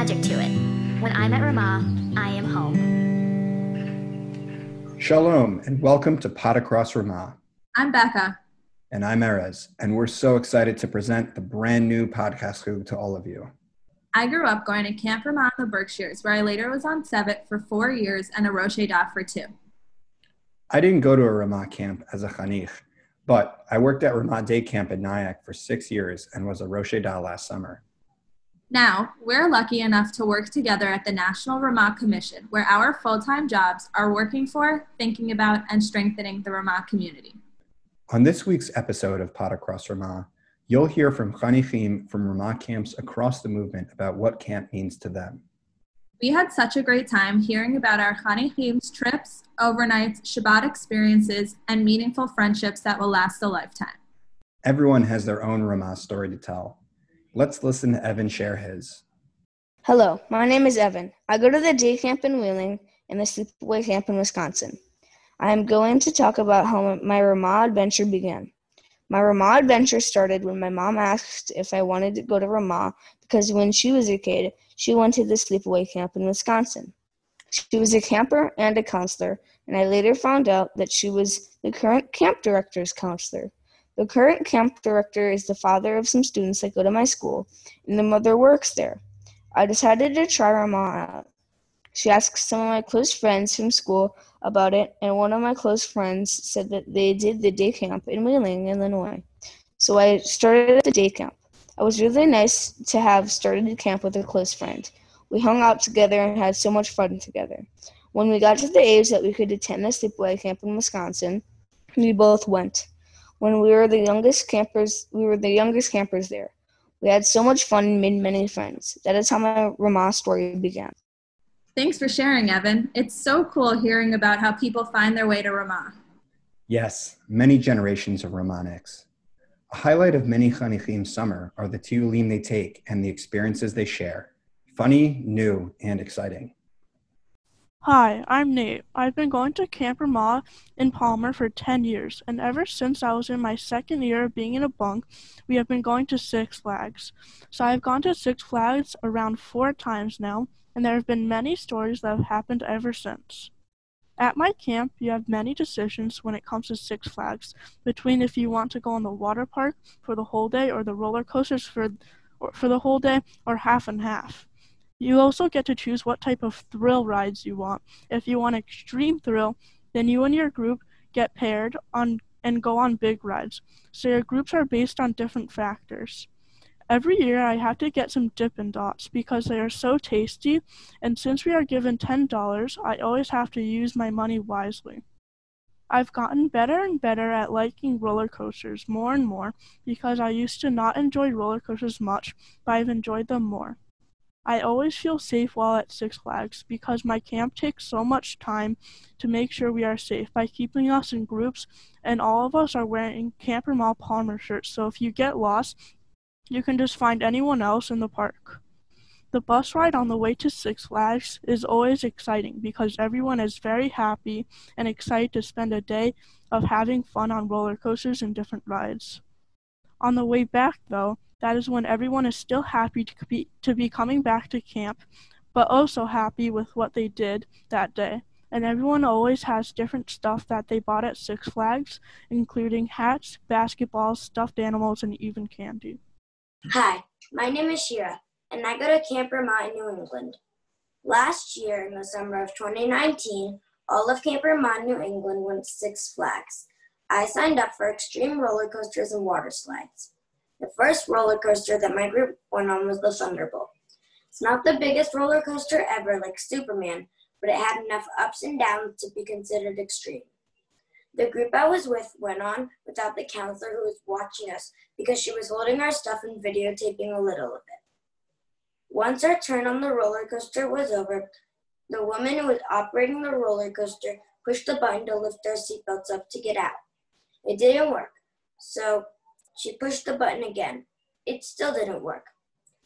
magic to it. When I'm at Ramah, I am home. Shalom, and welcome to Pot Across Ramah. I'm Becca. And I'm Erez, and we're so excited to present the brand new podcast group to all of you. I grew up going to Camp Ramah in the Berkshires, where I later was on tzevet for four years and a Rosh Edah for two. I didn't go to a Ramah camp as a chanich, but I worked at Ramah Day Camp at Nyack for six years and was a Rosh Edah last summer. Now, we're lucky enough to work together at the National Ramah Commission, where our full time jobs are working for, thinking about, and strengthening the Ramah community. On this week's episode of Pot Across Ramah, you'll hear from Chanichim from Ramah camps across the movement about what camp means to them. We had such a great time hearing about our Chanichim's trips, overnights, Shabbat experiences, and meaningful friendships that will last a lifetime. Everyone has their own Ramah story to tell. Let's listen to Evan share his. Hello, my name is Evan. I go to the day camp in Wheeling and the sleepaway camp in Wisconsin. I am going to talk about how my Ramah adventure began. My Ramah adventure started when my mom asked if I wanted to go to Ramah because when she was a kid, she went to the sleepaway camp in Wisconsin. She was a camper and a counselor, and I later found out that she was the current camp director's counselor. The current camp director is the father of some students that go to my school, and the mother works there. I decided to try Ramah out. She asked some of my close friends from school about it, and one of my close friends said that they did the day camp in Wheeling, Illinois. So I started at the day camp. It was really nice to have started camp with a close friend. We hung out together and had so much fun together. When we got to the age that we could attend the sleepaway camp in Wisconsin, we both went. When we were the youngest campers, we were the youngest campers there. We had so much fun and made many friends. That is how my Ramah story began. Thanks for sharing, Evan. It's so cool hearing about how people find their way to Ramah. Yes, many generations of Ramahniks. A highlight of many Chanichim summer are the tiyulim they take and the experiences they share. Funny, new, and exciting. Hi, I'm Nate. I've been going to Camp Ramah in Palmer for 10 years, and ever since I was in my second year of being in a bunk, we have been going to Six Flags. So I've gone to Six Flags around four times now, and there have been many stories that have happened ever since. At my camp, you have many decisions when it comes to Six Flags between if you want to go on the water park for the whole day or the roller coasters for, for the whole day or half and half. You also get to choose what type of thrill rides you want. If you want extreme thrill, then you and your group get paired on and go on big rides. So your groups are based on different factors. Every year I have to get some Dippin' Dots because they are so tasty, and since we are given $10, I always have to use my money wisely. I've gotten better and better at liking roller coasters more and more because I used to not enjoy roller coasters much, but I've enjoyed them more. I always feel safe while at Six Flags because my camp takes so much time to make sure we are safe by keeping us in groups, and all of us are wearing Camp Ramah Palmer shirts, so if you get lost, you can just find anyone else in the park. The bus ride on the way to Six Flags is always exciting because everyone is very happy and excited to spend a day of having fun on roller coasters and different rides. On the way back, though, that is when everyone is still happy to be, to be coming back to camp, but also happy with what they did that day. And everyone always has different stuff that they bought at Six Flags, including hats, basketballs, stuffed animals, and even candy. Hi, my name is Shira, and I go to Camp Ramah in New England. Last year, in the summer of 2019, all of Camp in New England went Six Flags. I signed up for extreme roller coasters and water slides. The first roller coaster that my group went on was the Thunderbolt. It's not the biggest roller coaster ever like Superman, but it had enough ups and downs to be considered extreme. The group I was with went on without the counselor who was watching us because she was holding our stuff and videotaping a little of it. Once our turn on the roller coaster was over, the woman who was operating the roller coaster pushed the button to lift our seatbelts up to get out. It didn't work, so she pushed the button again. It still didn't work.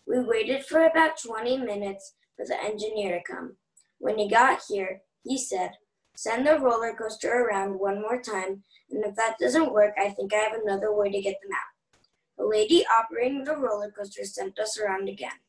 We waited for about 20 minutes for the engineer to come. When he got here, he said, Send the roller coaster around one more time, and if that doesn't work, I think I have another way to get them out. The lady operating the roller coaster sent us around again.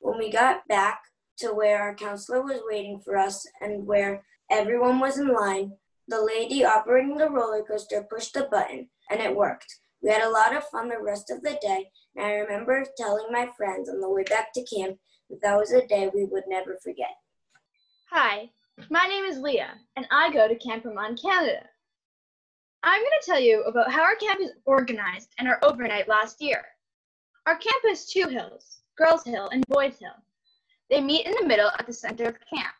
When we got back to where our counselor was waiting for us and where everyone was in line, the lady operating the roller coaster pushed the button and it worked. We had a lot of fun the rest of the day, and I remember telling my friends on the way back to camp that that was a day we would never forget. Hi, my name is Leah, and I go to Camp Ramah, Canada. I'm going to tell you about how our camp is organized and our overnight last year. Our camp has two hills, Girls Hill and Boys Hill. They meet in the middle at the center of camp.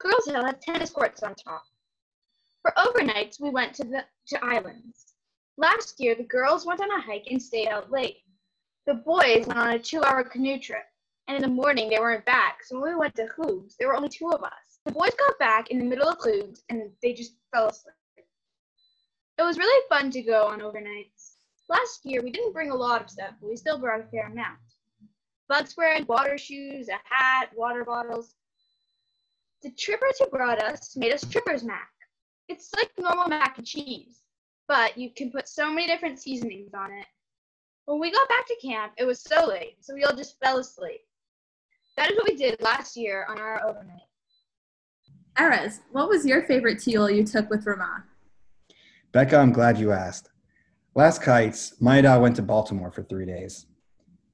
Girls Hill has tennis courts on top. For overnights, we went to the to islands. Last year, the girls went on a hike and stayed out late. The boys went on a two-hour canoe trip, and in the morning they weren't back. So when we went to Hoogs, there were only two of us. The boys got back in the middle of Hoogs, and they just fell asleep. It was really fun to go on overnights. Last year, we didn't bring a lot of stuff, but we still brought a fair amount. Bug spray, water shoes, a hat, water bottles. The trippers who brought us made us trippers mac. It's like normal mac and cheese, but you can put so many different seasonings on it. When we got back to camp, it was so late, so we all just fell asleep. That is what we did last year on our overnight. Erez, what was your favorite tiyul you took with Rama? Becca, I'm glad you asked. Last kayitz, my dad went to Baltimore for three days.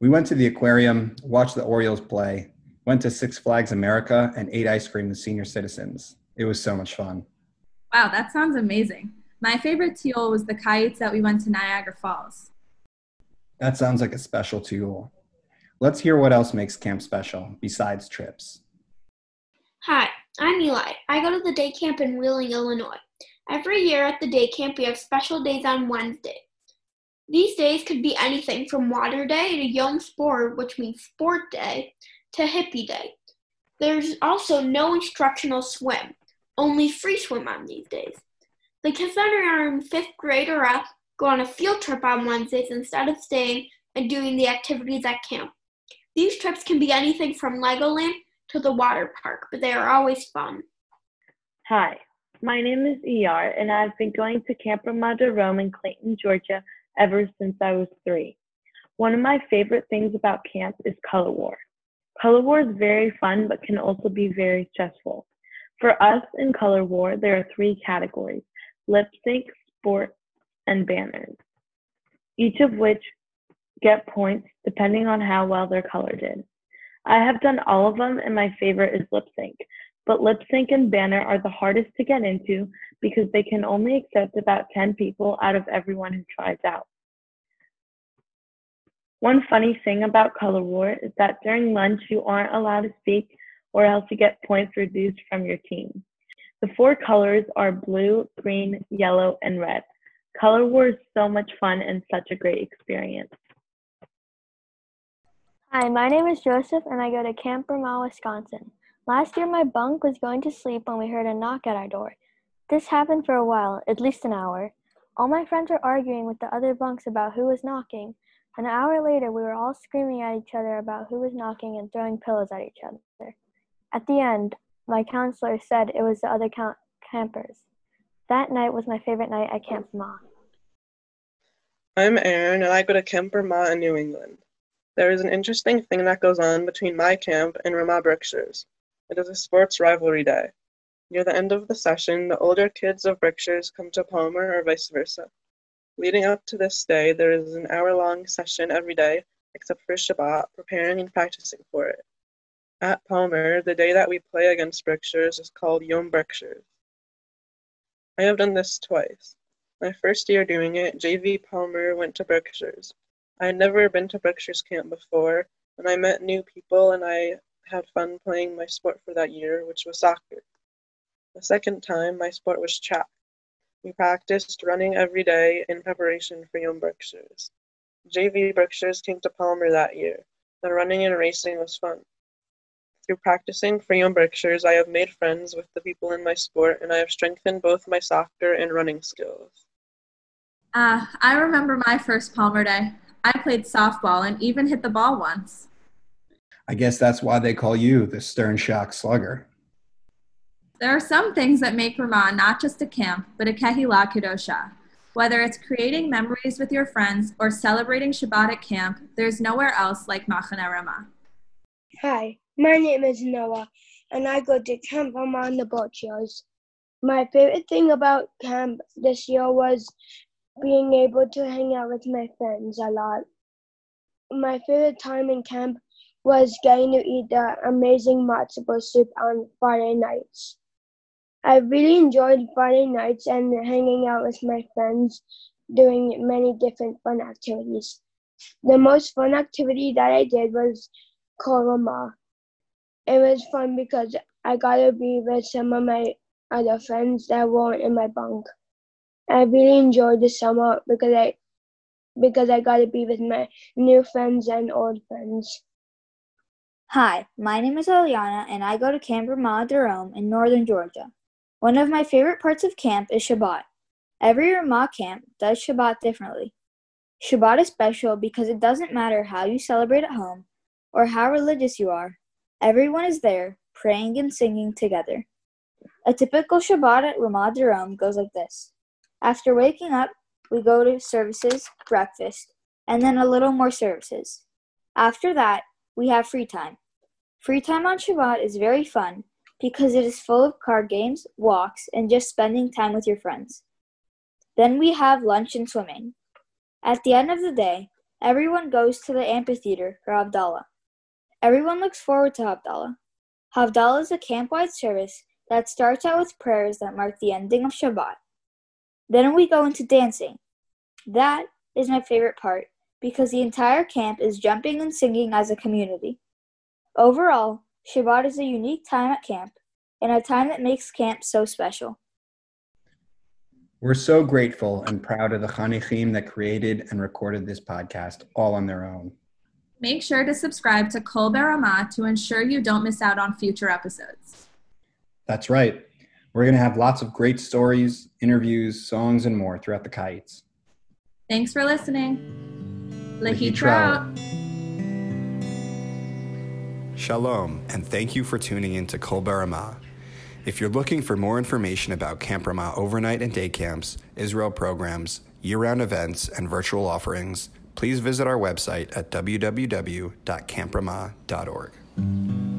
We went to the aquarium, watched the Orioles play, went to Six Flags America, and ate ice cream with senior citizens. It was so much fun. Wow, that sounds amazing. My favorite tiyul was the kayitz that we went to Niagara Falls. That sounds like a special tiyul. Let's hear what else makes camp special besides trips. Hi, I'm Eli. I go to the day camp in Wheeling, Illinois. Every year at the day camp, we have special days on Wednesday. These days could be anything from Water Day to Yom Sport, which means Sport Day, to Hippie Day. There's also no instructional swim, only free swim on these days. The kids that are in fifth grade or up go on a field trip on Wednesdays instead of staying and doing the activities at camp. These trips can be anything from Legoland to the water park, but they are always fun. Hi, my name is ER, and I've been going to Camp Ramah Darom in Clayton, Georgia ever since I was three. One of my favorite things about camp is color war. Color war is very fun, but can also be very stressful. For us in color war, there are three categories lip sync, sport, and banners, each of which get points depending on how well their color did. I have done all of them, and my favorite is lip sync. But lip sync and banner are the hardest to get into because they can only accept about 10 people out of everyone who tries out. One funny thing about Color War is that during lunch you aren't allowed to speak or else you get points reduced from your team. The four colors are blue, green, yellow, and red. Color War is so much fun and such a great experience. Hi, my name is Joseph and I go to Camp Ramah, Wisconsin. Last year my bunk was going to sleep when we heard a knock at our door. This happened for a while, at least an hour. All my friends were arguing with the other bunks about who was knocking. An hour later, we were all screaming at each other about who was knocking and throwing pillows at each other. At the end, my counselor said it was the other camp- campers. That night was my favorite night at Camp Ma. I'm Aaron, and I go to Camp Ramah in New England. There is an interesting thing that goes on between my camp and Ramah Berkshires. It is a sports rivalry day. Near the end of the session, the older kids of Berkshires come to Palmer or vice versa. Leading up to this day, there is an hour long session every day, except for Shabbat, preparing and practicing for it. At Palmer, the day that we play against Berkshires is called Yom Brickshires. I have done this twice. My first year doing it, JV Palmer went to Berkshire's. I had never been to Berkshire's camp before, and I met new people and I had fun playing my sport for that year, which was soccer. The second time, my sport was track. We practiced running every day in preparation for Yom Berkshire's. JV Berkshire's came to Palmer that year. The running and racing was fun. Through practicing for Yom Berkshires, I have made friends with the people in my sport, and I have strengthened both my soccer and running skills. Ah, uh, I remember my first Palmer Day. I played softball and even hit the ball once. I guess that's why they call you the Stern Shock Slugger. There are some things that make Ramah not just a camp, but a Kehila Kedosha. Whether it's creating memories with your friends or celebrating Shabbat at camp, there's nowhere else like Machane Ramah. Hi, my name is Noah, and I go to Camp on the boat. My favorite thing about camp this year was being able to hang out with my friends a lot. My favorite time in camp was getting to eat the amazing matzo soup on Friday nights. I really enjoyed Friday nights and hanging out with my friends, doing many different fun activities. The most fun activity that I did was Kol Ramah. It was fun because I got to be with some of my other friends that weren't in my bunk. I really enjoyed the summer because I because I got to be with my new friends and old friends. Hi, my name is Eliana and I go to Camp Ramah Darom in northern Georgia. One of my favorite parts of camp is Shabbat. Every Ramah camp does Shabbat differently. Shabbat is special because it doesn't matter how you celebrate at home or how religious you are, everyone is there praying and singing together. A typical Shabbat at Ramah Darom goes like this. After waking up, we go to services, breakfast, and then a little more services. After that, we have free time. Free time on Shabbat is very fun because it is full of card games, walks, and just spending time with your friends. Then we have lunch and swimming. At the end of the day, everyone goes to the amphitheater for Havdalah. Everyone looks forward to Havdalah. Havdalah is a camp-wide service that starts out with prayers that mark the ending of Shabbat. Then we go into dancing. That is my favorite part because the entire camp is jumping and singing as a community. Overall, Shabbat is a unique time at camp and a time that makes camp so special. We're so grateful and proud of the Chanichim that created and recorded this podcast all on their own. Make sure to subscribe to Kol Ramah to ensure you don't miss out on future episodes. That's right. We're going to have lots of great stories, interviews, songs, and more throughout the kayitz. Thanks for listening. L'hitraot. Shalom, and thank you for tuning in to Kol Ramah. If you're looking for more information about Camp Ramah overnight and day camps, Israel programs, year round events, and virtual offerings, please visit our website at www.campramah.org.